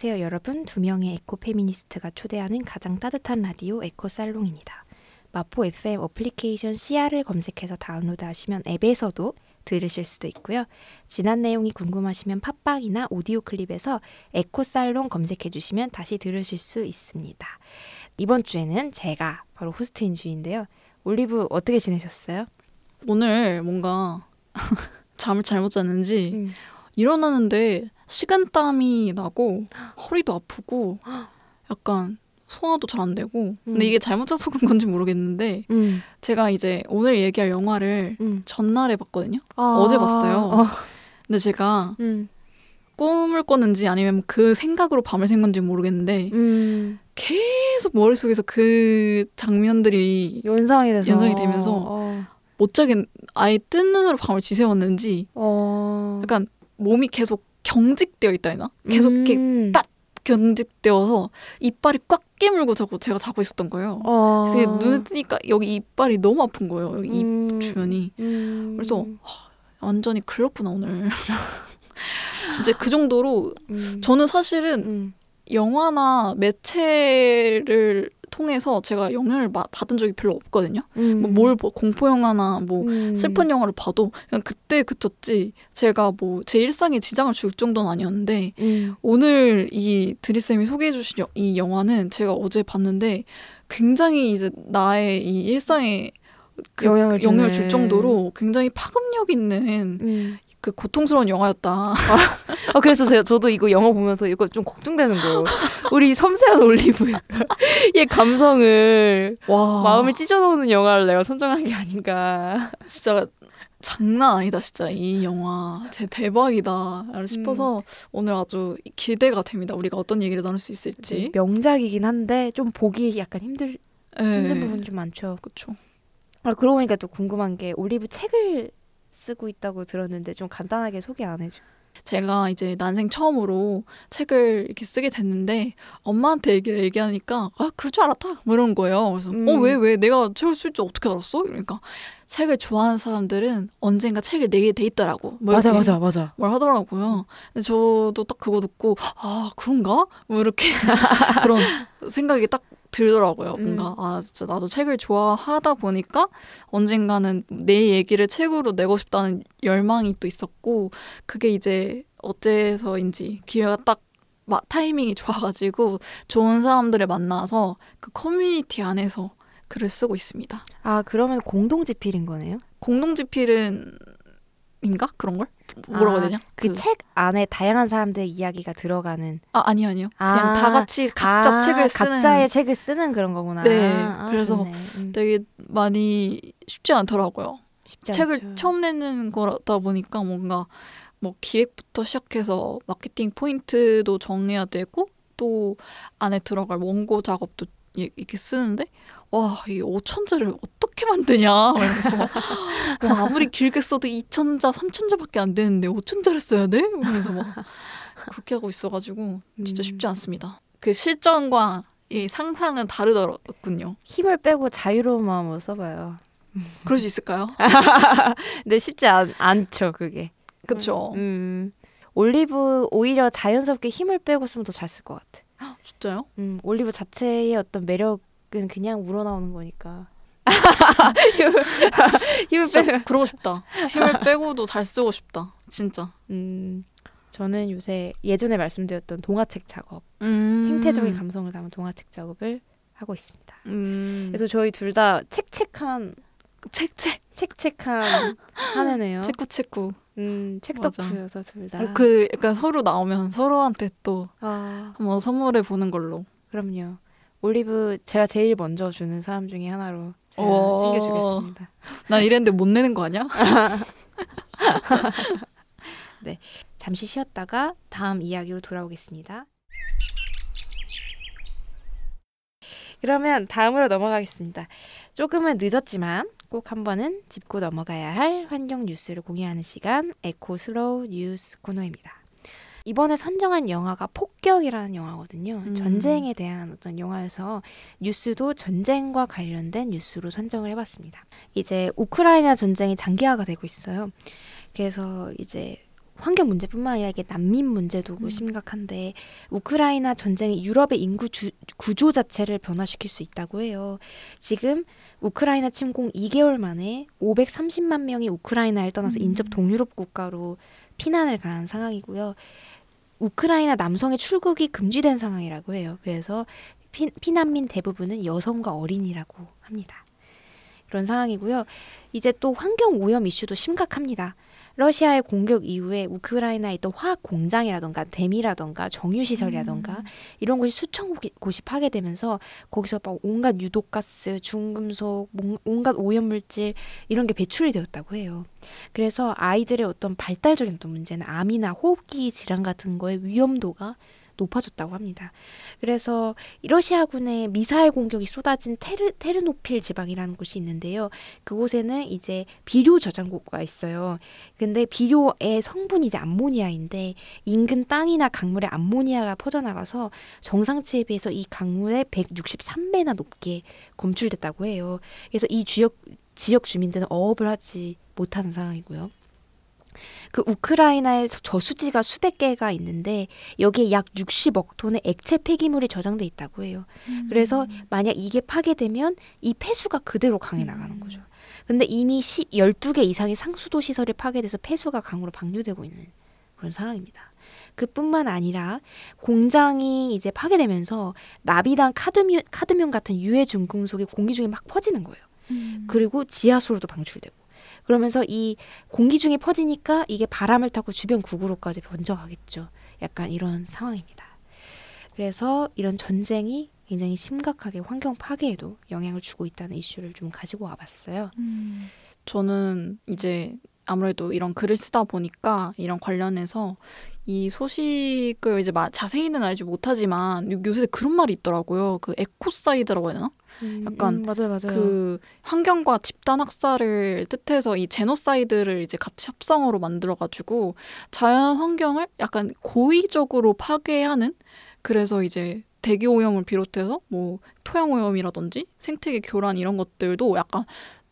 안녕하세요 여러분 두 명의 에코 페미니스트가 초대하는 가장 따뜻한 라디오 에코 살롱입니다. 마포 FM 어플리케이션 CR을 검색해서 다운로드하시면 앱에서도 들으실 수도 있고요. 지난 내용이 궁금하시면 팟빵이나 오디오 클립에서 에코 살롱 검색해 주시면 다시 들으실 수 있습니다. 이번 주에는 제가 바로 호스트인 주인데요. 올리브 어떻게 지내셨어요? 오늘 뭔가 잠을 잘못 잤는지 음. 일어나는데 식은땀이 나고 허리도 아프고 약간 소화도 잘 안 되고 근데 음. 이게 잘못 자서 그런 건지 모르겠는데 음. 제가 이제 오늘 얘기할 영화를 음. 전날에 봤거든요. 아. 어제 봤어요. 어. 근데 제가 음. 꿈을 꿨는지 아니면 그 생각으로 밤을 샌 건지 모르겠는데 음. 계속 머릿속에서 그 장면들이 연상이 돼서 연상이 되면서 어. 못 자겠 아예 뜬 눈으로 밤을 지새웠는지 어. 약간 몸이 계속 경직되어 있다 해나? 계속 이렇게 음. 딱 경직되어서 이빨이 꽉 깨물고 자고 제가 자고 있었던 거예요. 어. 그래서 눈을 뜨니까 여기 이빨이 너무 아픈 거예요. 여기 입 음. 주변이. 음. 그래서 하, 완전히 글렀구나 오늘. 진짜 그 정도로 음. 저는 사실은 음. 영화나 매체를 통해서 제가 영향을 마- 받은 적이 별로 없거든요. 음. 뭐뭘 공포 영화나 뭐 음. 슬픈 영화를 봐도 그냥 그때 그쳤지 제가 뭐 제 일상에 지장을 줄 정도는 아니었는데 음. 오늘 이 드리 쌤이 소개해 주신 여- 이 영화는 제가 어제 봤는데 굉장히 이제 나의 이 일상에 그 영향을 영향을. 줄 정도로 굉장히 파급력 있는 음. 그 고통스러운 영화였다. 아 그래서 제가 저도 이거 영화 보면서 이거 좀 걱정되는 거예요. 우리 섬세한 올리브의 이 감성을 와 마음을 찢어놓는 영화를 내가 선정한 게 아닌가. 진짜 장난 아니다 진짜 이 영화 제 대박이다 싶어서 오늘 아주 기대가 됩니다. 우리가 어떤 얘기를 나눌 수 있을지. 명작이긴 한데 좀 보기 약간 힘들 힘든 네. 부분 좀 많죠. 그렇죠. 아 그러고 보니까 또 궁금한 게 올리브 책을 쓰고 있다고 들었는데 좀 간단하게 소개 안 해줘. 제가 이제 난생 처음으로 책을 이렇게 쓰게 됐는데 엄마한테 얘기를 얘기하니까 아 그럴 줄 알았다 뭐 이런 거예요. 그래서 음. 어왜왜 내가 책을 쓸 줄 어떻게 알았어? 그러니까 책을 좋아하는 사람들은 언젠가 책을 내게 돼 있더라고. 뭐 이렇게 맞아. 말 하더라고요. 근데 저도 딱 그거 듣고 아 그런가? 뭐 이렇게 그런 생각이 딱 들더라고요. 음. 뭔가 아 진짜 나도 책을 좋아하다 보니까 언젠가는 내 얘기를 책으로 내고 싶다는 열망이 또 있었고 그게 이제 어째서인지 기회가 딱 마- 타이밍이 좋아가지고 좋은 사람들을 만나서 그 커뮤니티 안에서 글을 쓰고 있습니다. 아 그러면 공동 집필인 거네요? 공동지필은 인가 그런 걸 뭐라고 해야 아, 되냐? 그책 안에 다양한 사람들의 이야기가 들어가는 아 아니요 아니요 그냥 아, 다 같이 각자 아, 책을 쓰는 각자의 책을 쓰는 그런 거구나. 네, 아, 그래서. 음, 되게 많이 쉽지 않더라고요. 쉽지 책을 않죠. 처음 내는 거다 보니까 뭔가 뭐 기획부터 시작해서 마케팅 포인트도 정해야 되고 또 안에 들어갈 원고 작업도 이- 이렇게 쓰는데 와 이 5천 자를 어떻게 만드냐 그래서 와, 아무리 길게 써도 2천 자, 3천 자밖에 안 되는데 5천 자를 써야 돼? 그래서 막 그렇게 하고 있어가지고 진짜 음. 쉽지 않습니다. 그 실전과 이 상상은 다르더군요. 힘을 빼고 자유로운 마음으로 써봐요. 그럴 수 있을까요? 근데 쉽지 않, 않죠 그게. 그쵸. 음. 올리브 오히려 자연스럽게 힘을 빼고 쓰면 더 잘 쓸 것 같아. 진짜요? 음, 올리브 자체의 어떤 매력은 그냥 우러나오는 거니까. 힘을 빼고. 그러고 싶다. 힘을 빼고도 잘 쓰고 싶다. 진짜. 음, 저는 요새 예전에 말씀드렸던 동화책 작업, 음. 생태적인 감성을 담은 동화책 작업을 하고 있습니다. 음. 그래서 저희 둘 다 책책한 책책. 책책한 한 해네요. 체쿠체쿠. 음. 책덕후여서 둘 다. 그 약간 서로 나오면 서로한테 또 아, 한번 선물해 보는 걸로. 그럼요. 올리브 제가 제일 먼저 주는 사람 중에 하나로 제가 오. 챙겨주겠습니다. 나 이랬는데 못 내는 거 아니야? 잠시 쉬었다가 다음 이야기로 돌아오겠습니다. 그러면 다음으로 넘어가겠습니다. 조금은 늦었지만 꼭 한 번은 짚고 넘어가야 할 환경 뉴스를 공유하는 시간 에코 슬로우 뉴스 코너입니다. 이번에 선정한 영화가 폭격이라는 영화거든요. 음. 전쟁에 대한 어떤 영화여서 뉴스도 전쟁과 관련된 뉴스로 선정을 해봤습니다. 이제 우크라이나 전쟁이 장기화가 되고 있어요. 그래서 이제 환경 문제뿐만 아니라 이게 난민 문제도 음. 심각한데 우크라이나 전쟁이 유럽의 인구 주, 구조 자체를 변화시킬 수 있다고 해요. 지금 우크라이나 침공 2개월 만에 530만 명이 우크라이나를 떠나서 음. 인접 동유럽 국가로 피난을 간 상황이고요. 우크라이나 남성의 출국이 금지된 상황이라고 해요. 그래서 피, 피난민 대부분은 여성과 어린이라고 합니다. 그런 상황이고요. 이제 또 환경 오염 이슈도 심각합니다. 러시아의 공격 이후에 우크라이나에 있던 화학 공장이라던가 댐이라던가 정유 시설이라던가 이런 곳이 수천 곳이- 파괴되면서 거기서 막 온갖 유독가스, 중금속, 몽- 온갖 오염물질 이런 게 배출이 되었다고 해요. 그래서 아이들의 어떤 발달적인 어떤 문제는 암이나 호흡기 질환 같은 거의 위험도가 높아졌다고 합니다. 그래서 이 러시아군의 미사일 공격이 쏟아진 테르, 테르노필 지방이라는 곳이 있는데요. 그곳에는 이제 비료 저장고가 있어요. 근데 비료의 성분이 이제 암모니아인데 인근 땅이나 강물에 암모니아가 퍼져나가서 정상치에 비해서 이 강물의 163배나 높게 검출됐다고 해요. 그래서 이 지역 지역 주민들은 어업을 하지 못하는 상황이고요. 그 우크라이나에 저수지가 수백 개가 있는데 여기에 약 60억 톤의 액체 폐기물이 저장돼 있다고 해요. 그래서 만약 이게 파괴되면 이 폐수가 그대로 강에 나가는 거죠. 근데 이미 시, 12개 이상의 상수도 시설이 파괴돼서 폐수가 강으로 방류되고 있는 그런 상황입니다. 그뿐만 아니라 공장이 이제 파괴되면서 나비당 카드뮴, 카드뮴 같은 유해 중금속이 공기 중에 막 퍼지는 거예요. 음. 그리고 지하수로도 방출되고 그러면서 이 공기 중에 퍼지니까 이게 바람을 타고 주변 구구로까지 번져가겠죠. 약간 이런 상황입니다. 그래서 이런 전쟁이 굉장히 심각하게 환경 파괴에도 영향을 주고 있다는 이슈를 좀 가지고 와봤어요. 음. 저는 이제 아무래도 이런 글을 쓰다 보니까 이런 관련해서 이 소식을 이제 마, 자세히는 알지 못하지만 요- 요새 그런 말이 있더라고요. 그 에코사이드라고 해야 되나? 약간 음, 맞아요, 맞아요. 그 환경과 집단 학살을 뜻해서 이 제노사이드를 이제 같이 합성어로 만들어 가지고 자연 환경을 약간 고의적으로 파괴하는 그래서 이제 대기 오염을 비롯해서 뭐 토양 오염이라든지 생태계 교란 이런 것들도 약간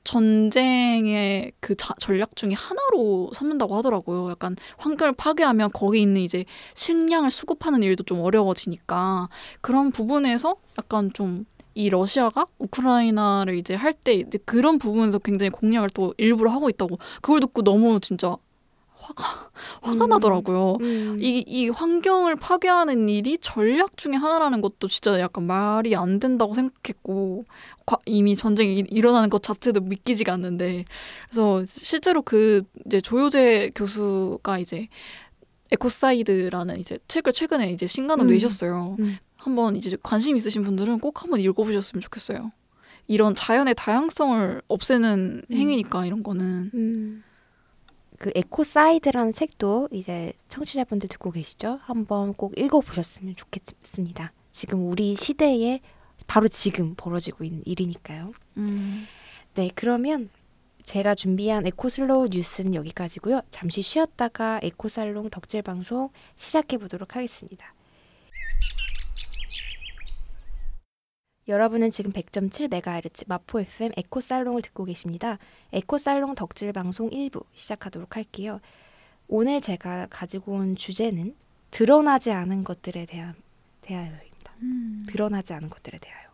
전쟁의 그 자- 전략 중에 하나로 삼는다고 하더라고요. 약간 환경을 파괴하면 거기 있는 이제 식량을 수급하는 일도 좀 어려워지니까 그런 부분에서 약간 좀 이 러시아가 우크라이나를 이제 할 때 이제 그런 부분에서 굉장히 공략을 또 일부러 하고 있다고 그걸 듣고 너무 진짜 화가 화가 음. 나더라고요. 음, 이, 이 환경을 파괴하는 일이 전략 중에 하나라는 것도 진짜 약간 말이 안 된다고 생각했고 과- 이미 전쟁이 일- 일어나는 것 자체도 믿기지가 않는데 그래서 실제로 그 이제 조효제 교수가 이제 에코사이드라는 이제 책을 최근에 이제 신간을 음. 내셨어요. 음. 한번 이제 관심 있으신 분들은 꼭 한번 읽어보셨으면 좋겠어요. 이런 자연의 다양성을 없애는 음. 행위니까 이런 거는 음. 그 에코사이드라는 책도 이제 청취자분들 듣고 계시죠? 한번 꼭 읽어보셨으면 좋겠습니다. 지금 우리 시대에 바로 지금 벌어지고 있는 일이니까요. 음. 네, 그러면 제가 준비한 에코슬로우 뉴스는 여기까지고요. 잠시 쉬었다가 에코살롱 덕질 방송 시작해 보도록 하겠습니다. 여러분은 지금 100.7MHz 마포 FM 에코 살롱을 듣고 계십니다. 에코 살롱 덕질 방송 1부 시작하도록 할게요. 오늘 제가 가지고 온 주제는 드러나지 않은 것들에 대한 대하여입니다. 음. 드러나지 않은 것들에 대하여.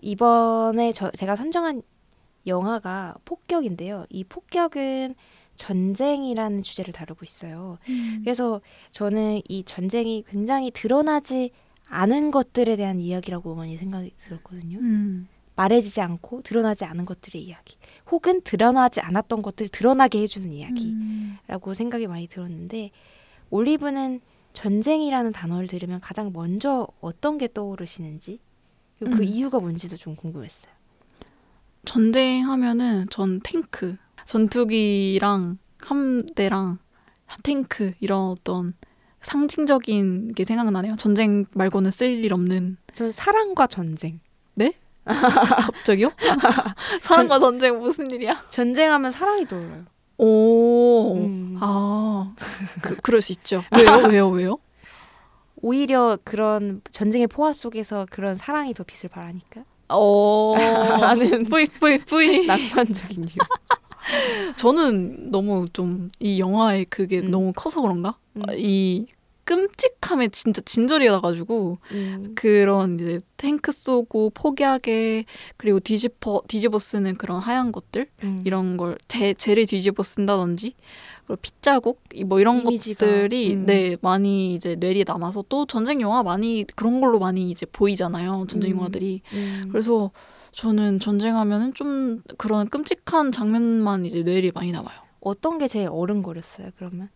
이번에 저, 제가 선정한 영화가 폭격인데요. 이 폭격은 전쟁이라는 주제를 다루고 있어요. 음. 그래서 저는 이 전쟁이 굉장히 드러나지 않은 것들에 대한 이야기라고 많이 생각이 들었거든요. 음. 말해지지 않고 드러나지 않은 것들의 이야기. 혹은 드러나지 않았던 것들을 드러나게 해주는 이야기라고 음. 생각이 많이 들었는데 올리브는 전쟁이라는 단어를 들으면 가장 먼저 어떤 게 떠오르시는지 그 음. 이유가 뭔지도 좀 궁금했어요. 전쟁하면은 전 탱크, 전투기랑 함대랑 탱크 이런 어떤 상징적인 게 생각나네요. 전쟁 말고는 쓸 일 없는. 전 사랑과 전쟁. 갑자기요? 사랑과 전 쟁 무슨 일이야? 전쟁하면 사랑이 떠올라요. 오, 음. 아, 그, 그럴 수 있죠. 왜요? 왜요? 왜요? 오히려 그런 전쟁의 포화 속에서 그런 사랑이 더 빛을 발하니까. 어, 나는 뿌이 뿌이 뿌이. 낭만적인 이유. 저는 너무 좀 이 영화의 그게 음. 너무 커서 그런가? 음. 이 끔찍함에 진짜 진절이 나가지고 음. 그런 이제 탱크 쏘고 폭약에 그리고 뒤집어 뒤집어 쓰는 그런 하얀 것들 음. 이런 걸 재, 재를 뒤집어 쓴다든지 그리고 이뭐 이런 이미지가, 것들이 음. 네 많이 이제 뇌리에 남아서 또 전쟁 영화 많이 그런 걸로 많이 이제 보이잖아요 전쟁 음. 영화들이 음. 그래서 저는 전쟁하면은 좀 그런 끔찍한 장면만 이제 뇌리에 많이 남아요 어떤 게 제일 어른거렸어요? 그러면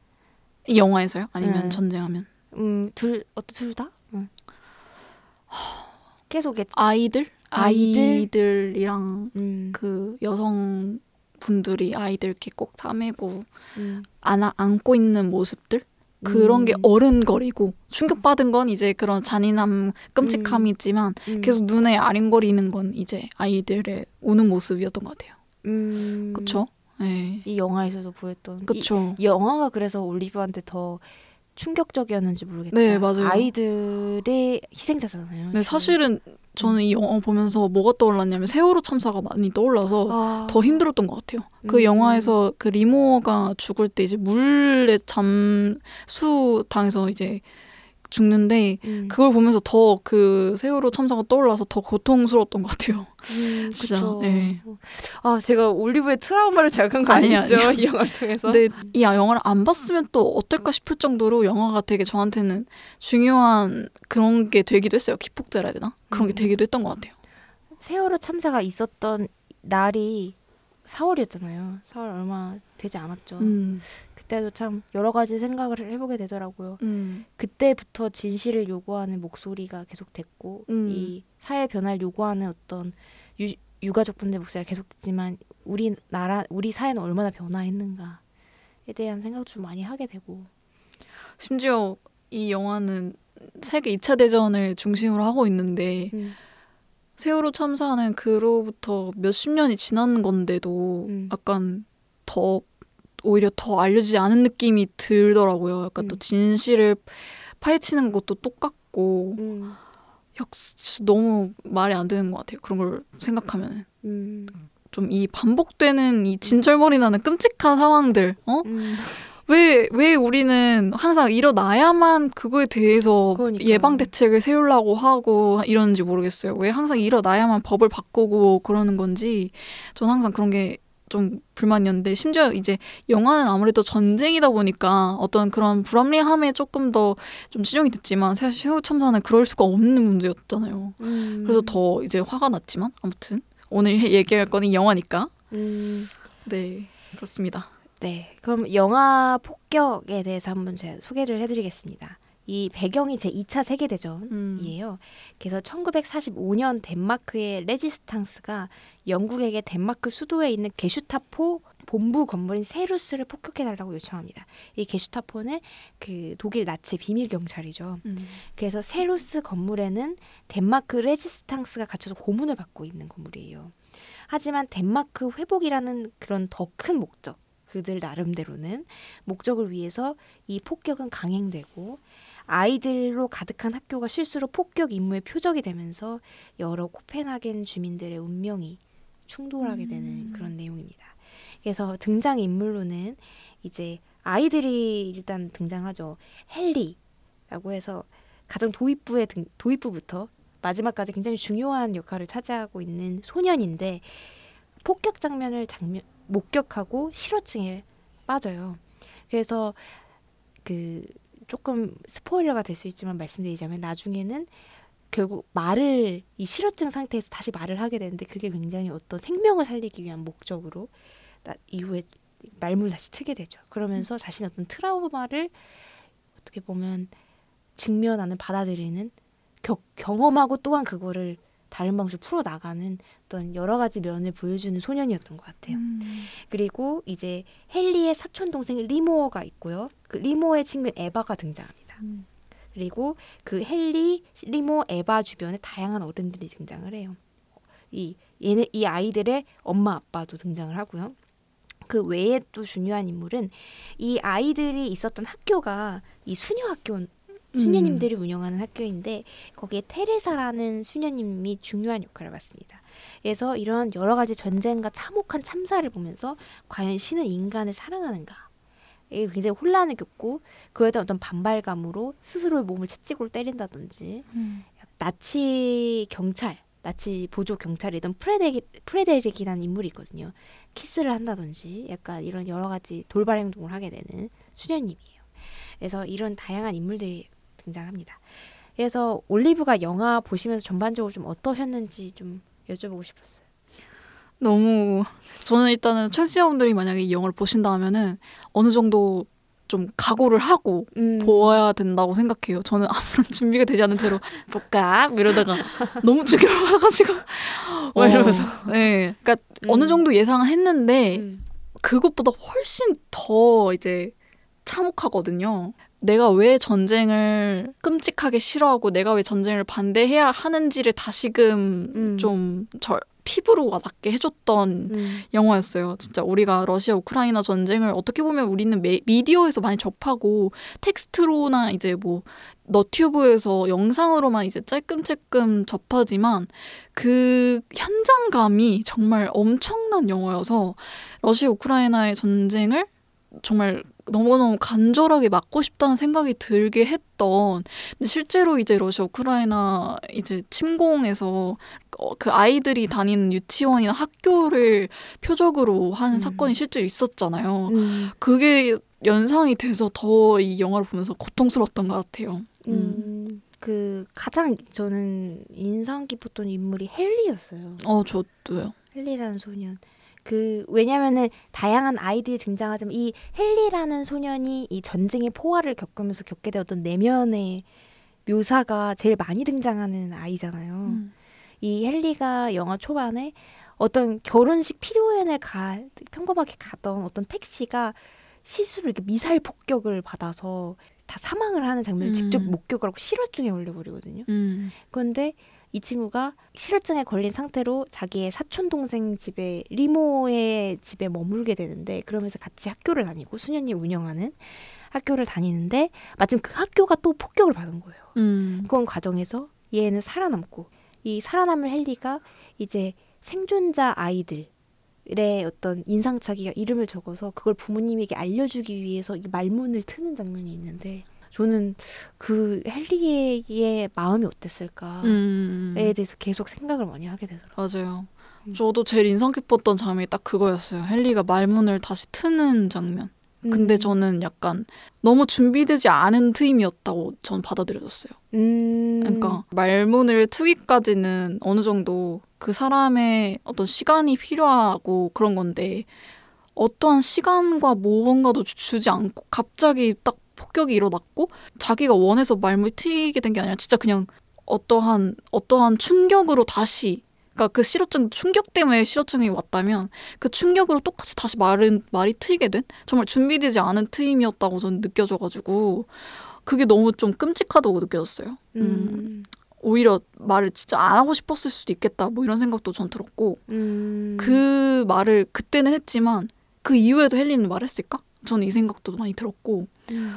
이 영화에서요 아니면 네. 전쟁하면 음둘 어떤 둘 다? 응. 계속 아이들 아이들? 아이들이랑 음, 그 여성 분들이 아이들 이렇게 꼭 싸매고 음, 안아, 안고 있는 모습들 그런 게 음. 어른거리고 충격받은 건 이제 그런 잔인함 끔찍함이지만 음. 계속 눈에 아른거리는 건 이제 아이들의 우는 모습이었던 것 같아요. 음, 그쵸? 네. 이 영화에서도 보였던 그쵸. 이 영화가 그래서 올리브한테 더 충격적이었는지 모르겠다. 네, 맞아요. 아이들의 희생자잖아요. 지금. 사실은 저는 이 영화 보면서 뭐가 떠올랐냐면 세월호 참사가 많이 떠올라서 아, 더 힘들었던 것 같아요. 그 음. 영화에서 그 리모어가 죽을 때 이제 물에 잠수 당해서 이제 죽는데 음, 그걸 보면서 더 그 세월호 참사가 떠올라서 더 고통스러웠던 것 같아요. 음, 진짜, 그쵸. 네. 아 제가 올리브의 트라우마를 자극한 거 아니, 아니죠? 아니요. 이 영화를 통해서. 근데 이 영화를 안 봤으면 또 어떨까 싶을 정도로 영화가 되게 저한테는 중요한 그런 게 되기도 했어요. 기폭제라 해야 되나? 그런 게 음. 되기도 했던 것 같아요. 세월호 참사가 있었던 날이 4월이었잖아요. 4월 얼마 되지 않았죠. 음. 그때도 참 여러 가지 생각을 해보게 되더라고요. 음. 그때부터 진실을 요구하는 목소리가 계속 됐고 음. 이 사회 변화를 요구하는 어떤 유, 유가족분들 목소리가 계속 됐지만 우리 나라 우리 사회는 얼마나 변화했는가에 대한 생각도 좀 많이 하게 되고 심지어 이 영화는 세계 2차 대전을 중심으로 하고 있는데 음. 세월호 참사는 그로부터 몇십 년이 지난 건데도 음. 약간 더 오히려 더 알려지지 않은 느낌이 들더라고요. 약간 또 음. 진실을 파헤치는 것도 똑같고 음. 역시 너무 말이 안 되는 것 같아요. 그런 걸 생각하면 음. 좀이 반복되는 이 진절머리 나는 끔찍한 상황들, 어? 음. 왜, 왜 우리는 항상 일어나야만 그거에 대해서 그러니까요. 예방 대책을 세우려고 하고 이러는지 모르겠어요. 왜 항상 일어나야만 법을 바꾸고 그러는 건지 전 항상 그런 게 좀 불만이었는데 심지어 이제 영화는 아무래도 전쟁이다 보니까 어떤 그런 불합리함에 조금 더 좀 치중이 됐지만 사실 세월 참사는 그럴 수가 없는 문제였잖아요. 음. 그래서 더 이제 화가 났지만 아무튼 오늘 얘기할 거는 영화니까 음. 네 그렇습니다. 네, 그럼 영화 폭격에 대해서 한번 제가 소개를 해드리겠습니다. 이 배경이 제 2차 세계대전이에요. 음. 그래서 1945년 덴마크의 레지스탕스가 영국에게 덴마크 수도에 있는 게슈타포 본부 건물인 셸후스를 폭격해달라고 요청합니다. 이 게슈타포는 그 독일 나치 비밀 경찰이죠. 음. 그래서 셸후스 건물에는 덴마크 레지스탕스가 갇혀서 고문을 받고 있는 건물이에요. 하지만 덴마크 회복이라는 그런 더 큰 목적, 그들 나름대로는 목적을 위해서 이 폭격은 강행되고 아이들로 가득한 학교가 실수로 폭격 임무의 표적이 되면서 여러 코펜하겐 주민들의 운명이 충돌하게 되는 그런 내용입니다. 그래서 등장 인물로는 이제 아이들이 일단 등장하죠. 헨리라고 해서 가장 도입부의 등, 도입부부터 마지막까지 굉장히 중요한 역할을 차지하고 있는 소년인데 폭격 장면을 장면 목격하고 실어증에 빠져요. 그래서 그 조금 스포일러가 될 수 있지만 말씀드리자면 나중에는 결국 말을 이 실어증 상태에서 다시 말을 하게 되는데 그게 굉장히 어떤 생명을 살리기 위한 목적으로 나 이후에 말문을 다시 트게 되죠. 그러면서 자신의 어떤 트라우마를 어떻게 보면 직면하는 받아들이는 겨, 경험하고 또한 그거를 다른 방식으로 풀어 나가는 어떤 여러 가지 면을 보여주는 소년이었던 것 같아요. 음. 그리고 이제 헨리의 사촌 동생 리모어가 있고요. 그 리모어의 친구 에바가 등장합니다. 음. 그리고 그 헨리, 리모, 에바 주변에 다양한 어른들이 등장을 해요. 이 얘네 이 아이들의 엄마 아빠도 등장을 하고요. 그 외에 또 중요한 인물은 이 아이들이 있었던 학교가 이 수녀 학교 수녀님들이 운영하는 학교인데 거기에 테레사라는 수녀님이 중요한 역할을 맡습니다. 그래서 이런 여러 가지 전쟁과 참혹한 참사를 보면서 과연 신은 인간을 사랑하는가? 굉장히 혼란을 겪고 그에 대한 어떤 반발감으로 스스로의 몸을 채찍으로 때린다든지 나치 경찰, 나치 보조 경찰이던 프레데기, 프레데릭이라는 인물이 있거든요. 키스를 한다든지 약간 이런 여러 가지 돌발 행동을 하게 되는 수녀님이에요. 그래서 이런 다양한 인물들이 등장합니다. 그래서 올리브가 영화 보시면서 전반적으로 좀 어떠셨는지 좀 여쭤보고 싶었어요. 너무 저는 일단은 청취자분들이 만약에 이 영화를 보신다 하면은 어느 정도 좀 각오를 하고 음. 보아야 된다고 생각해요. 저는 아무런 준비가 되지 않은 채로 볼까 이러다가 너무 충격받아가지고 뭐 이러면서. 네, 그러니까 음. 어느 정도 예상은 했는데 음. 그것보다 훨씬 더 이제 참혹하거든요. 내가 왜 전쟁을 끔찍하게 싫어하고 내가 왜 전쟁을 반대해야 하는지를 다시금 음. 좀 절, 피부로 와닿게 해줬던 음. 영화였어요. 진짜 우리가 러시아 우크라이나 전쟁을 어떻게 보면 우리는 매, 미디어에서 많이 접하고 텍스트로나 이제 뭐 너튜브에서 영상으로만 이제 짤끔짤끔 접하지만 그 현장감이 정말 엄청난 영화여서 러시아 우크라이나의 전쟁을 정말 너무너무 간절하게 막고 싶다는 생각이 들게 했던 근데 실제로 이제 러시아 우크라이나 이제 침공에서 어, 그 아이들이 다니는 유치원이나 학교를 표적으로 한 음. 사건이 실제로 있었잖아요. 음. 그게 연상이 돼서 더 이 영화를 보면서 고통스러웠던 것 같아요. 음. 음. 그 가장 저는 인상 깊었던 인물이 헨리였어요. 어, 저도요. 헨리라는 소년. 그 왜냐면은 다양한 아이들이 등장하지만 이 헨리라는 소년이 이 전쟁의 포화를 겪으면서 겪게 되었던 내면의 묘사가 제일 많이 등장하는 아이잖아요. 음. 이 헨리가 영화 초반에 어떤 결혼식 피로연을 가 평범하게 가던 어떤 택시가 실수로 이렇게 미사일 폭격을 받아서 다 사망을 하는 장면을 음. 직접 목격을 하고 실화증에 걸려버리거든요. 음. 그런데 이 친구가 실효증에 걸린 상태로 자기의 사촌 동생 집에 리모의 집에 머물게 되는데 그러면서 같이 학교를 다니고 수년이 운영하는 학교를 다니는데 마침 그 학교가 또 폭격을 받은 거예요. 음. 그런 과정에서 얘는 살아남고 이 살아남을 헨리가 이제 생존자 아이들 의 어떤 인상착의가 이름을 적어서 그걸 부모님에게 알려주기 위해서 이 말문을 트는 장면이 있는데 저는 그 헨리의 마음이 어땠을까에 음. 대해서 계속 생각을 많이 하게 되더라고요. 맞아요. 음. 저도 제일 인상 깊었던 장면이 딱 그거였어요. 헨리가 말문을 다시 트는 장면. 근데 음. 저는 약간 너무 준비되지 않은 트임이었다고 전 받아들여졌어요. 음. 그러니까 말문을 트기까지는 어느 정도 그 사람의 어떤 시간이 필요하고 그런 건데 어떠한 시간과 무언가도 주- 주지 않고 갑자기 딱 폭격이 일어났고 자기가 원해서 말문이 트이게 된 게 아니라 진짜 그냥 어떠한 어떠한 충격으로 다시 그러니까 그 실어증 충격 때문에 실어증이 왔다면 그 충격으로 똑같이 다시 말은 말이 트이게 된 정말 준비되지 않은 트임이었다고 저는 느껴져가지고 그게 너무 좀 끔찍하다고 느껴졌어요. 음, 음. 오히려 말을 진짜 안 하고 싶었을 수도 있겠다 뭐 이런 생각도 전 들었고 음. 그 말을 그때는 했지만 그 이후에도 헬리는 말했을까? 저는 이 생각도 많이 들었고 음.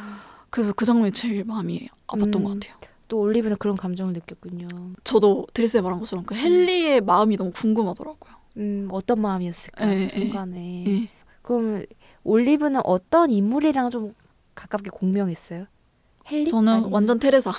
그래서 그 장면이 제일 마음이 아팠던 음. 것 같아요. 또 올리브는 그런 감정을 느꼈군요. 저도 드리스에 말한 것처럼 그 헨리의 마음이 너무 궁금하더라고요. 음, 어떤 마음이었을까 예, 그 순간에. 예. 그럼 올리브는 어떤 인물이랑 좀 가깝게 공명했어요? 헨리? 저는 아니면 완전 테레사.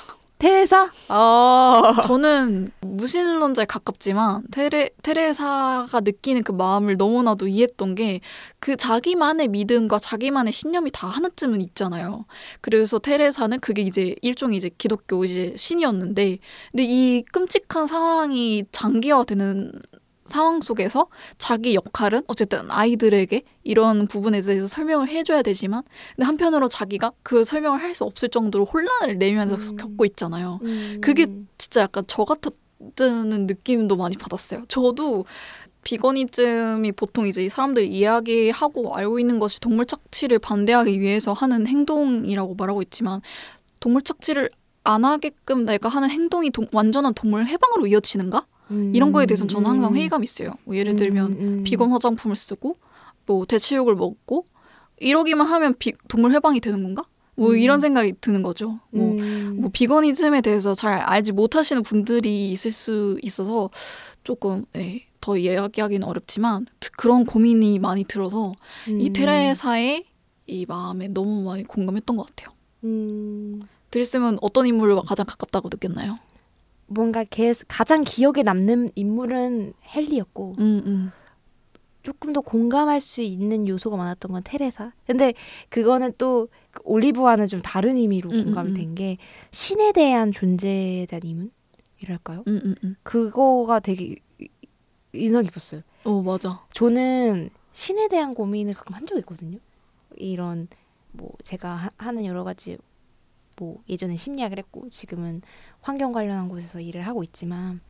테레사? 어. 저는 무신론자에 가깝지만 테레 테레사가 느끼는 그 마음을 너무나도 이해했던 게 그 자기만의 믿음과 자기만의 신념이 다 하나쯤은 있잖아요. 그래서 테레사는 그게 이제 일종의 이제 기독교 이제 신이었는데 근데 이 끔찍한 상황이 장기화되는 상황 속에서 자기 역할은 어쨌든 아이들에게 이런 부분에 대해서 설명을 해줘야 되지만 근데 한편으로 자기가 그 설명을 할 수 없을 정도로 혼란을 내면서 음. 겪고 있잖아요. 음. 그게 진짜 약간 저 같다는 느낌도 많이 받았어요. 저도 비거니즘이 보통 이제 사람들이 이야기하고 알고 있는 것이 동물 착취를 반대하기 위해서 하는 행동이라고 말하고 있지만 동물 착취를 안 하게끔 내가 하는 행동이 동- 완전한 동물 해방으로 이어지는가? 음. 이런 거에 대해서는 저는 항상 음. 회의감이 있어요. 뭐 예를 들면 음, 음. 비건 화장품을 쓰고 뭐 대체육을 먹고 이러기만 하면 비, 동물 해방이 되는 건가? 뭐 음. 이런 생각이 드는 거죠. 뭐 음. 뭐 비거니즘에 대해서 잘 알지 못하시는 분들이 있을 수 있어서 조금 네, 더 이야기하기는 어렵지만 그런 고민이 많이 들어서 이 음. 테레사의 이 마음에 너무 많이 공감했던 것 같아요. 음, 드리스는 어떤 인물과 가장 가깝다고 느꼈나요? 뭔가 걔 가장 기억에 남는 인물은 헨리였고 음, 음. 조금 더 공감할 수 있는 요소가 많았던 건 테레사. 근데 그거는 또 올리브와는 좀 다른 의미로 음, 공감이 음, 음. 된게 신에 대한 존재에 대한 의문이랄까요? 음, 음, 음. 그거가 되게 이- 인상 깊었어요. 어, 맞아. 저는 신에 대한 고민을 가끔 한 적이 있거든요. 이런 뭐 제가 하, 하는 여러 가지 뭐 예전에 심리학을 했고 지금은 환경 관련한 곳에서 일을 하고 있지만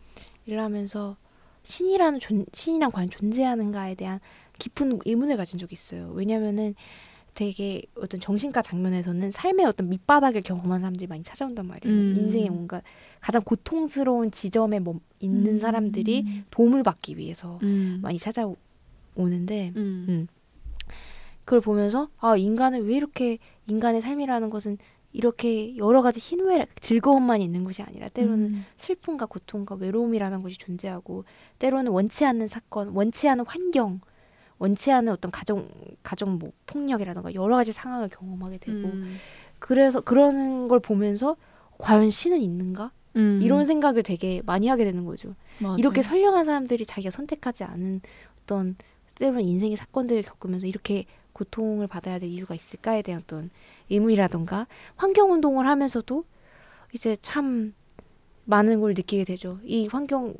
일을 하면서 신이라는 존, 신이란 과연 존재하는가에 대한 깊은 의문을 가진 적이 있어요. 왜냐면은 되게 어떤 정신과 장면에서는 삶의 어떤 밑바닥을 경험한 사람들이 많이 찾아온단 말이에요. 음. 인생의 뭔가 가장 고통스러운 지점에 멈, 있는 음. 사람들이 도움을 받기 위해서 음. 많이 찾아오는데 음. 음. 그걸 보면서 아 인간은 왜 이렇게 인간의 삶이라는 것은 이렇게 여러 가지 희노애 즐거움만 있는 것이 아니라 때로는 음. 슬픔과 고통과 외로움이라는 것이 존재하고 때로는 원치 않는 사건, 원치 않은 환경, 원치 않은 어떤 가정 가정 뭐 폭력이라든가 여러 가지 상황을 경험하게 되고 음. 그래서 그러는 걸 보면서 과연 신은 있는가 음. 이런 생각을 되게 많이 하게 되는 거죠. 맞아요. 이렇게 선량한 사람들이 자기가 선택하지 않은 어떤 때로는 인생의 사건들을 겪으면서 이렇게 고통을 받아야 될 이유가 있을까에 대한 어떤 의문이라던가 환경 운동을 하면서도 이제 참 많은 걸 느끼게 되죠. 이 환경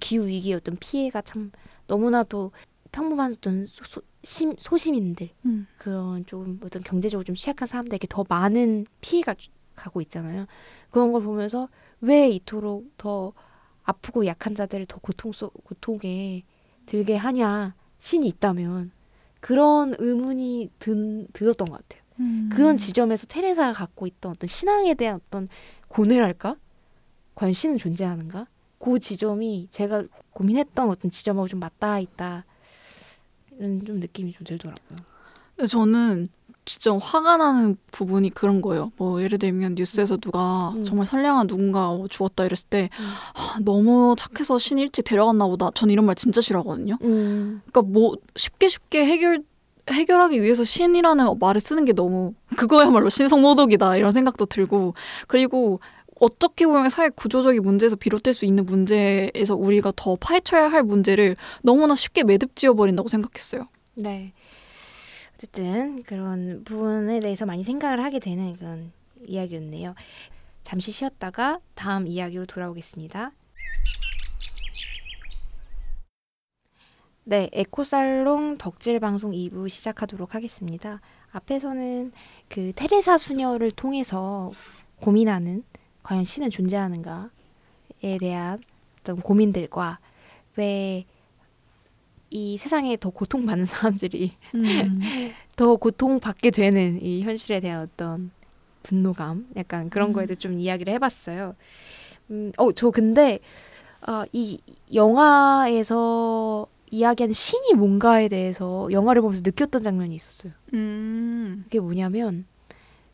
기후 위기의 어떤 피해가 참 너무나도 평범한 어떤 소, 소, 심, 소시민들 음. 그런 좀 어떤 경제적으로 좀 취약한 사람들에게 더 많은 피해가 주- 가고 있잖아요. 그런 걸 보면서 왜 이토록 더 아프고 약한 자들을 더 고통 속 고통에 들게 하냐 신이 있다면 그런 의문이 든, 들었던 것 같아요. 음. 그런 지점에서 테레사가 갖고 있던 어떤 신앙에 대한 어떤 고뇌랄까? 과연 신은 존재하는가? 그 지점이 제가 고민했던 어떤 지점하고 좀 맞닿아 있다. 이런 좀 느낌이 좀 들더라고요. 저는 진짜 화가 나는 부분이 그런 거예요. 뭐 예를 들면 뉴스에서 누가 음. 정말 선량한 누군가가 뭐 죽었다 이랬을 때 음. 아, 너무 착해서 신 일찍 데려갔나 보다. 전 이런 말 진짜 싫어하거든요. 음. 그러니까 뭐 쉽게 쉽게 해결 해결하기 위해서 신이라는 말을 쓰는 게 너무 그거야말로 신성모독이다 이런 생각도 들고 그리고 어떻게 보면 사회 구조적인 문제에서 비롯될 수 있는 문제에서 우리가 더 파헤쳐야 할 문제를 너무나 쉽게 매듭 지어버린다고 생각했어요. 네. 어쨌든 그런 부분에 대해서 많이 생각을 하게 되는 그런 이야기였네요. 잠시 쉬었다가 다음 이야기로 돌아오겠습니다. 네, 에코살롱 덕질 방송 2부 시작하도록 하겠습니다. 앞에서는 그 테레사 수녀를 통해서 고민하는 과연 신은 존재하는가에 대한 어떤 고민들과 왜 이 세상에 더 고통받는 사람들이 음. 더 고통받게 되는 이 현실에 대한 어떤 분노감, 약간 그런 음. 거에 대해 좀 이야기를 해봤어요. 음, 어, 저 근데 어, 이 영화에서 이야기하는 신이 뭔가에 대해서 영화를 보면서 느꼈던 장면이 있었어요. 음. 그게 뭐냐면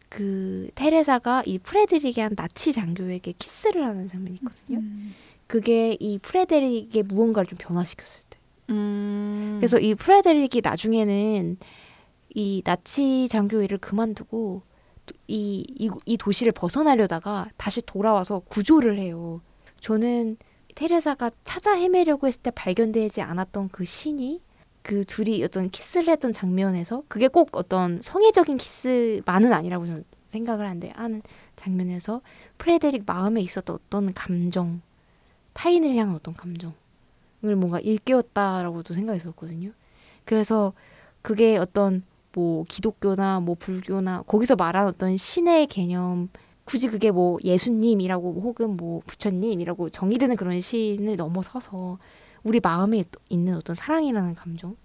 그 테레사가 이 프레드릭의 한 나치 장교에게 키스를 하는 장면이 있거든요. 음. 그게 이 프레드릭의 무언가를 좀 변화시켰을 때. 음. 그래서 이 프레데릭이 나중에는 이 나치 장교 일을 그만두고 이, 이, 이 도시를 벗어나려다가 다시 돌아와서 구조를 해요. 저는 테레사가 찾아 헤매려고 했을 때 발견되지 않았던 그 신이 그 둘이 어떤 키스를 했던 장면에서 그게 꼭 어떤 성애적인 키스만은 아니라고 저는 생각을 하는데 하는 장면에서 프레데릭 마음에 있었던 어떤 감정 타인을 향한 어떤 감정 을 뭔가 일깨웠다라고도 생각이 들었거든요. 그래서 그게 어떤 뭐 기독교나 뭐 불교나 거기서 말하는 어떤 신의 개념 굳이 그게 뭐 예수님이라고 혹은 뭐 부처님이라고 정의되는 그런 신을 넘어서서 우리 마음에 있- 있는 어떤 사랑이라는 감정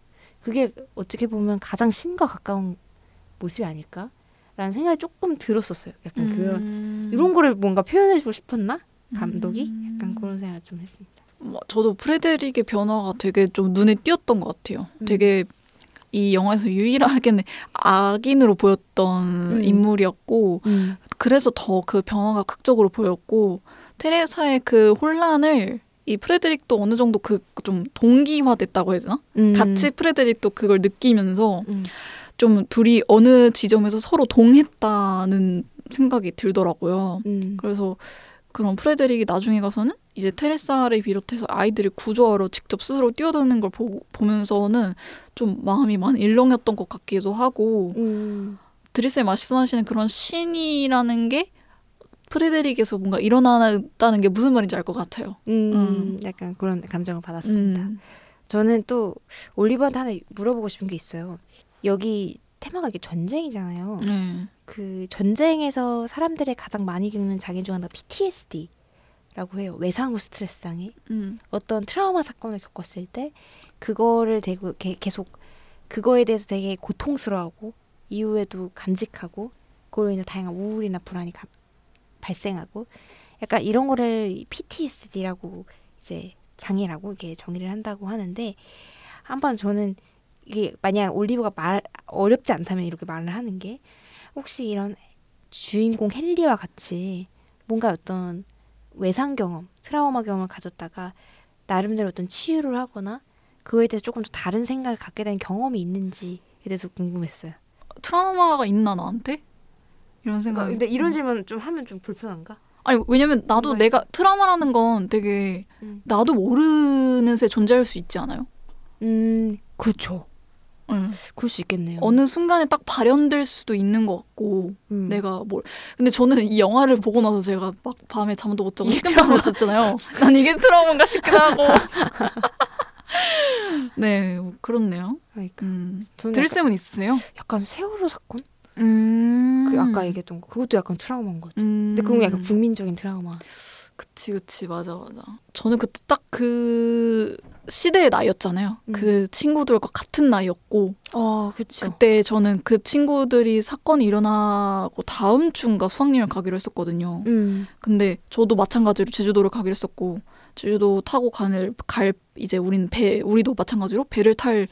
그게 어떻게 보면 가장 신과 가까운 모습이 아닐까라는 생각이 조금 들었었어요. 약간 그런 음. 이런 거를 뭔가 표현해주고 싶었나 감독이 음. 약간 그런 생각 좀 했습니다. 뭐, 저도 프레데릭의 변화가 되게 좀 눈에 띄었던 것 같아요. 음. 되게 이 영화에서 유일하게 악인으로 보였던 음. 인물이었고 그래서 더 그 변화가 극적으로 보였고 테레사의 그 혼란을 이 프레드릭도 어느 정도 그 좀 동기화됐다고 해야 되나? 음. 같이 프레드릭도 그걸 느끼면서 음. 좀 둘이 어느 지점에서 서로 동했다는 생각이 들더라고요. 음. 그래서 그런 프레드릭이 나중에 가서는 이제 테레사를 비롯해서 아이들이 구조하러 직접 스스로 뛰어드는 걸 보, 보면서는 좀 마음이 많이 일렁였던 것 같기도 하고 음. 드리스의 말씀하시는 그런 신이라는 게 프레드릭에서 뭔가 일어나다는 게 무슨 말인지 알 것 같아요. 음. 음. 약간 그런 감정을 받았습니다. 음. 저는 또 올리버한테 하나 물어보고 싶은 게 있어요. 여기 테마가 이게 전쟁이잖아요. 네. 그 전쟁에서 사람들이 가장 많이 겪는 장애 중 하나가 PTSD라고 해요. 외상 후 스트레스 장애. 음. 어떤 트라우마 사건을 겪었을 때 그거를 되고 계속 그거에 대해서 되게 고통스러워하고 이후에도 간직하고 그걸로 인해서 다양한 우울이나 불안이 가- 발생하고 약간 이런 거를 PTSD라고 이제 장애라고 이렇게 정의를 한다고 하는데 한번 저는 이게 만약 올리브가 말 어렵지 않다면 이렇게 말을 하는 게 혹시 이런 주인공 헨리와 같이 뭔가 어떤 외상 경험, 트라우마 경험을 가졌다가 나름대로 어떤 치유를 하거나 그거에 대해서 조금 더 다른 생각을 갖게 된 경험이 있는지에 대해서 궁금했어요. 트라우마가 있나 나한테? 이런 생각. 근데 이런 질문 좀 하면 좀 불편한가? 아니 왜냐면 나도 내가 트라우마라는 건 되게 음. 나도 모르는 새 존재할 수 있지 않아요? 음, 그렇죠. 응. 그럴 수 있겠네요. 어느 순간에 딱 발현될 수도 있는 것 같고 음. 내가 뭘 근데 저는 이 영화를 보고 나서 제가 막 밤에 잠도 못 자고 이게 식은땀을 잤잖아요. 난 이게 트라우마인가 싶기도 하고. 네, 뭐 그렇네요. 그러니까 음. 드릴쌤은 있으세요? 약간 세월호 사건? 음. 그 아까 얘기했던 거 그것도 약간 트라우마인 것 같아요. 음. 근데 그건 약간 국민적인 트라우마. 그치 그치 맞아 맞아. 저는 그때 딱 그 시대의 나이였잖아요. 음. 그 친구들과 같은 나이였고 어, 그렇죠. 그때 저는 그 친구들이 사건이 일어나고 다음 주인가 수학여행 가기로 했었거든요. 음. 근데 저도 마찬가지로 제주도를 가기로 했었고 제주도 타고 가는 갈 이제 우린 배 우리도 마찬가지로 배를 탈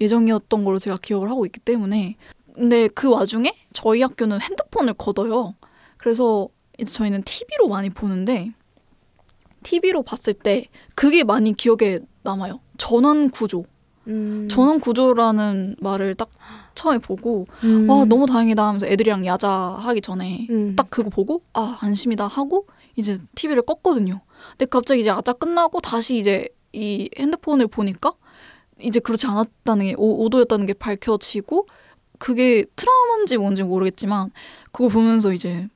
예정이었던 걸로 제가 기억을 하고 있기 때문에 근데 그 와중에 저희 학교는 핸드폰을 걷어요. 그래서 이제 저희는 TV로 많이 보는데 TV로 봤을 때 그게 많이 기억에 남아요. 전원 구조. 음. 전원 구조라는 말을 딱 처음에 보고 음. 와 너무 다행이다 하면서 애들이랑 야자 하기 전에 음. 딱 그거 보고 아 안심이다 하고 이제 TV를 껐거든요. 근데 갑자기 이제 아자 끝나고 다시 이제 이 핸드폰을 보니까 이제 그렇지 않았다는 게 오, 오도였다는 게 밝혀지고 그게 트라우마인지 뭔지 모르겠지만 그걸 보면서 이제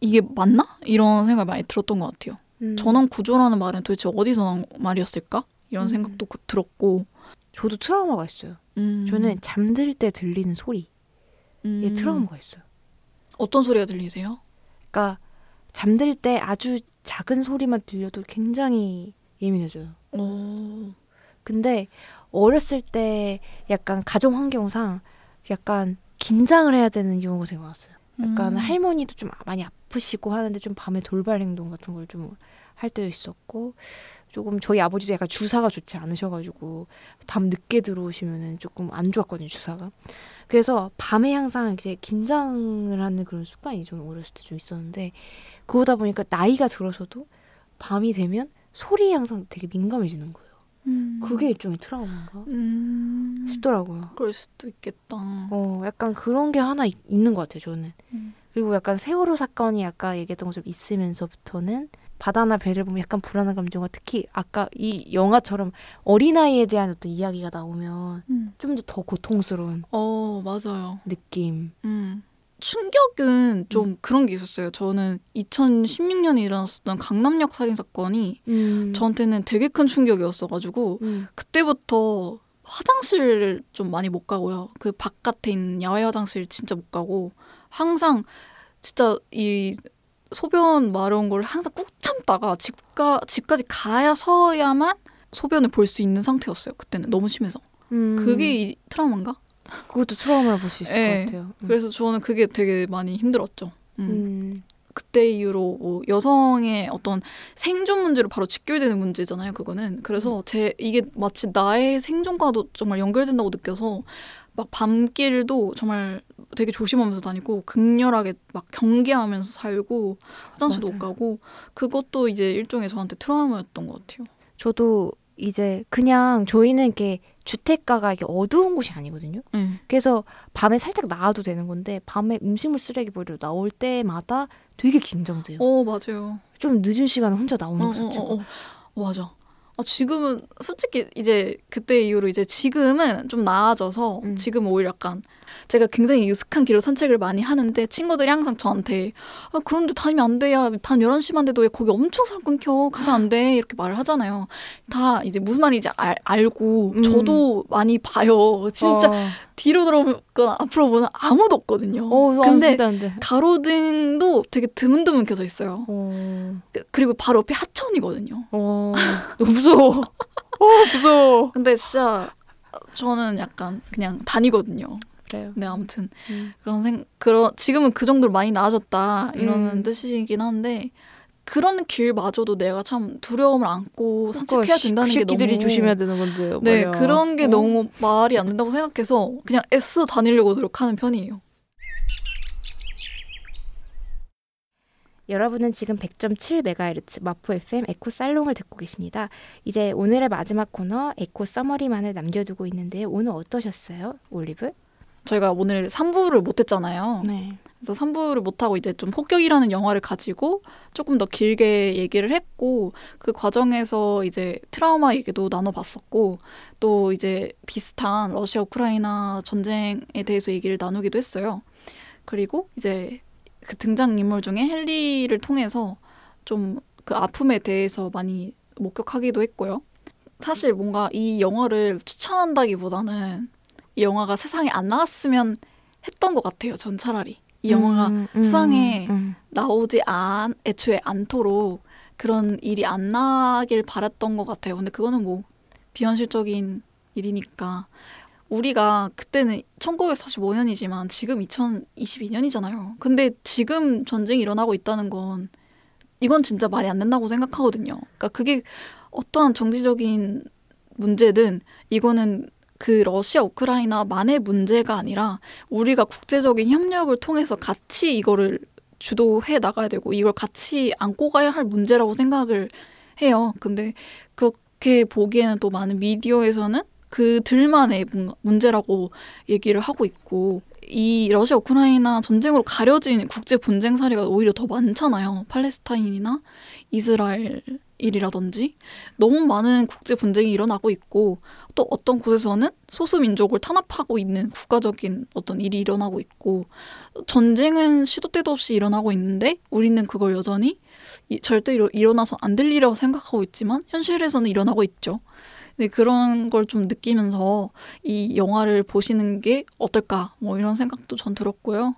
이게 맞나 이런 생각이 많이 들었던 것 같아요. 음. 전원 구조라는 말은 도대체 어디서 나온 말이었을까 이런 음. 생각도 그- 들었고 저도 트라우마가 있어요. 음. 저는 잠들 때 들리는 소리. 음. 이 트라우마가 있어요. 어떤 소리가 들리세요? 그러니까 잠들 때 아주 작은 소리만 들려도 굉장히 예민해져요. 오. 근데 어렸을 때 약간 가정 환경상 약간 긴장을 해야 되는 경우가 되게 많았어요. 약간 음. 할머니도 좀 많이 아프시고 하는데 좀 밤에 돌발 행동 같은 걸 좀 할 때도 있었고 조금 저희 아버지도 약간 주사가 좋지 않으셔가지고 밤 늦게 들어오시면은 조금 안 좋았거든요 주사가. 그래서 밤에 항상 이제 긴장을 하는 그런 습관이 저는 어렸을 때 좀 있었는데 그러다 보니까 나이가 들어서도 밤이 되면 소리에 항상 되게 민감해지는 거예요. 음. 그게 일종의 트라우마인가 음. 싶더라고요. 그럴 수도 있겠다. 어, 약간 그런 게 하나 있, 는것 같아요, 저는. 음. 그리고 약간 세월호 사건이 아까 얘기했던 것처럼 있으면서부터는 바다나 배를 보면 약간 불안한 감정과 특히 아까 이 영화처럼 어린아이에 대한 어떤 이야기가 나오면 음. 좀더 더 고통스러운 어, 맞아요. 느낌. 음. 충격은 좀 그런 게 있었어요. 저는 2016년에 일어났었던 강남역 살인 사건이 음. 저한테는 되게 큰 충격이었어가지고 음. 그때부터 화장실을 좀 많이 못 가고요. 그 바깥에 있는 야외 화장실 진짜 못 가고 항상 진짜 이 소변 마려운 걸 항상 꾹 참다가 집가 집까지 가야서야만 소변을 볼 수 있는 상태였어요. 그때는 너무 심해서. 음. 그게 이 트라우마인가? 그것도 트라우마를 볼 수 있을 네. 것 같아요. 음. 그래서 저는 그게 되게 많이 힘들었죠. 음. 음. 그때 이후로 뭐 여성의 어떤 생존 문제로 바로 직결되는 문제잖아요. 그거는 그래서 제 이게 마치 나의 생존과도 정말 연결된다고 느껴서 막 밤길도 정말 되게 조심하면서 다니고 극렬하게 막 경계하면서 살고 화장실도 못. 가고 그것도 이제 일종의 저한테 트라우마였던 것 같아요. 저도 이제 그냥 저희는 이렇게 주택가가 이게 어두운 곳이 아니거든요. 응. 그래서 밤에 살짝 나와도 되는 건데 밤에 음식물 쓰레기 버리러 나올 때마다 되게 긴장돼요. 어 맞아요. 좀 늦은 시간에 혼자 나오니까 어, 어, 솔직히. 어, 어. 맞아. 아, 지금은 솔직히 이제 그때 이후로 이제 지금은 좀 나아져서 음. 지금 오히려 약간 제가 굉장히 으슥한 길로 산책을 많이 하는데 친구들이 항상 저한테 아, 그런데 다니면 안 돼. 야, 반 11시만 돼도 왜 거기 엄청 사람 끊겨. 가면 안 돼. 이렇게 말을 하잖아요. 다 이제 무슨 말인지 알, 알고 음. 저도 많이 봐요. 진짜 어, 뒤로 들어오거나 앞으로 보면 아무도 없거든요. 어, 근데 안 돼, 안 돼. 가로등도 되게 드문드문 켜져 있어요. 어, 그- 그리고 바로 옆에 하천이거든요. 어, 무서워. 어, 무서워. 근데 진짜 저는 약간 그냥 다니거든요. 그래요. 네 아무튼 음. 그런 생 그런 지금은 그 정도로 많이 나아졌다 이러는 음. 뜻이긴 한데 그런 길마저도 내가 참 두려움을 안고 산책해야 그러니까 된다는 게 너무 조심해야 되는 건데. 네 말이야. 그런 게 어? 너무 말이 안 된다고 생각해서 그냥 애써 다니려고 노력하는 편이에요. 여러분은 지금 100.7MHz 마포 FM 에코 살롱을 듣고 계십니다. 이제 오늘의 마지막 코너 에코 summary만을 남겨두고 있는데요. 오늘 어떠셨어요, 올리브? 저희가 오늘 3부를 못했잖아요. 네. 그래서 3부를 못하고 이제 좀 폭격이라는 영화를 가지고 조금 더 길게 얘기를 했고 그 과정에서 이제 트라우마 얘기도 나눠봤었고 또 이제 비슷한 러시아 우크라이나 전쟁에 대해서 얘기를 나누기도 했어요. 그리고 이제 그 등장인물 중에 헨리를 통해서 좀 그 아픔에 대해서 많이 목격하기도 했고요. 사실 뭔가 이 영화를 추천한다기보다는 이 영화가 세상에 안 나왔으면 했던 것 같아요. 전 차라리. 이 영화가 음, 음, 세상에 음. 나오지 않 애초에 않도록 그런 일이 안 나길 바랐던 것 같아요. 근데 그거는 뭐 비현실적인 일이니까 우리가 그때는 1945년이지만 지금 2022년이잖아요. 근데 지금 전쟁이 일어나고 있다는 건 이건 진짜 말이 안 된다고 생각하거든요. 그러니까 그게 어떠한 정치적인 문제든 이거는 그 러시아 우크라이나만의 문제가 아니라 우리가 국제적인 협력을 통해서 같이 이거를 주도해 나가야 되고 이걸 같이 안고 가야 할 문제라고 생각을 해요. 근데 그렇게 보기에는 또 많은 미디어에서는 그들만의 문제라고 얘기를 하고 있고 이 러시아 우크라이나 전쟁으로 가려진 국제 분쟁 사례가 오히려 더 많잖아요. 팔레스타인이나 이스라엘 일이라든지 너무 많은 국제 분쟁이 일어나고 있고 또 어떤 곳에서는 소수 민족을 탄압하고 있는 국가적인 어떤 일이 일어나고 있고 전쟁은 시도 때도 없이 일어나고 있는데 우리는 그걸 여전히 이- 절대 로 일어나서 안 될 일이라고 생각하고 있지만 현실에서는 일어나고 있죠. 네, 그런 걸 좀 느끼면서 이 영화를 보시는 게 어떨까 뭐 이런 생각도 전 들었고요.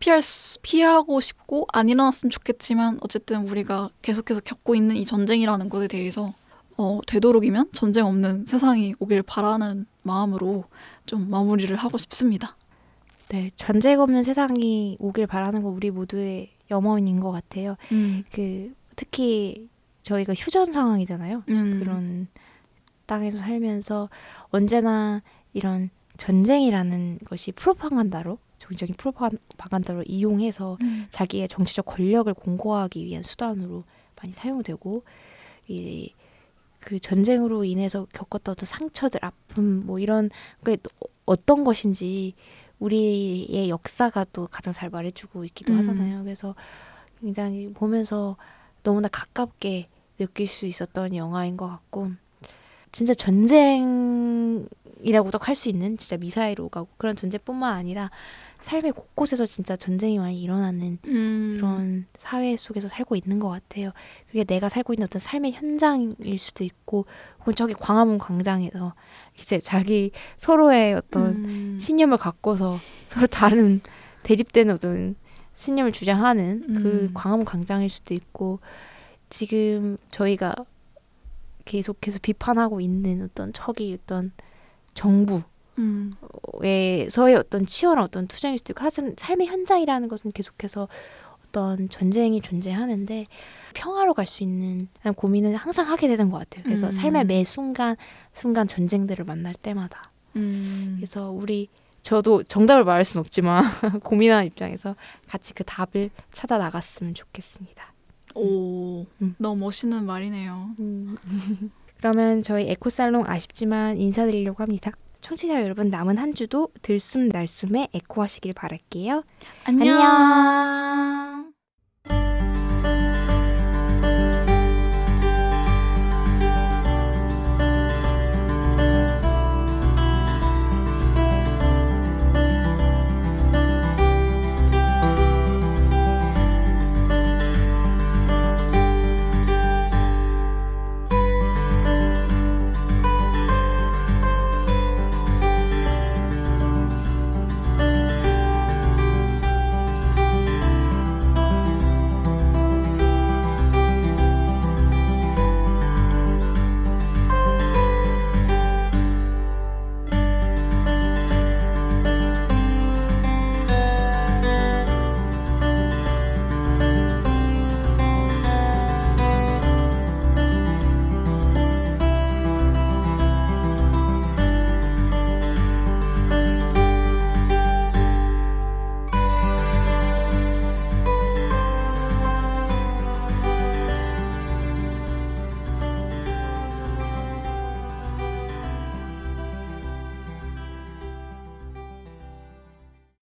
피할 수, 피하고 싶고 안 일어났으면 좋겠지만 어쨌든 우리가 계속해서 겪고 있는 이 전쟁이라는 것에 대해서 어, 되도록이면 전쟁 없는 세상이 오길 바라는 마음으로 좀 마무리를 하고 싶습니다. 네, 전쟁 없는 세상이 오길 바라는 거 우리 모두의 염원인 것 같아요. 음, 그 특히 저희가 휴전 상황이잖아요. 음, 그런 땅에서 살면서 언제나 이런 전쟁이라는 것이 프로파간다로 정치적인 프로파간다로 이용해서 음, 자기의 정치적 권력을 공고하기 위한 수단으로 많이 사용되고 이 그 전쟁으로 인해서 겪었던 어떤 상처들, 아픔 뭐 이런 게 어떤 것인지 우리의 역사가 또 가장 잘 말해주고 있기도 음. 하잖아요. 그래서 굉장히 보면서 너무나 가깝게 느낄 수 있었던 영화인 것 같고 진짜 전쟁이라고도 할수 있는 진짜 미사일 오가고 그런 전쟁뿐만 아니라 삶의 곳곳에서 진짜 전쟁이 많이 일어나는 음, 그런 사회 속에서 살고 있는 것 같아요. 그게 내가 살고 있는 어떤 삶의 현장일 수도 있고, 혹은 저기 광화문 광장에서 이제 자기 서로의 어떤 음, 신념을 갖고서 서로 다른 대립되는 어떤 신념을 주장하는 그 음. 광화문 광장일 수도 있고, 지금 저희가 계속해서 비판하고 있는 어떤 척이 어떤 정부 음, 에서의 어떤 치열한 어떤 투쟁일 수도 있고 하여튼 삶의 현장이라는 것은 계속해서 어떤 전쟁이 존재하는데 평화로 갈 수 있는 고민은 항상 하게 되는 것 같아요. 그래서 음. 삶의 매 순간 순간 전쟁들을 만날 때마다 음, 그래서 우리 저도 정답을 말할 수는 없지만 고민하는 입장에서 같이 그 답을 찾아 나갔으면 좋겠습니다. 오, 음. 너무 멋있는 말이네요. 그러면 저희 에코살롱 아쉽지만 인사드리려고 합니다. 청취자 여러분 남은 한 주도 들숨 날숨에 에코하시길 바랄게요. 안녕.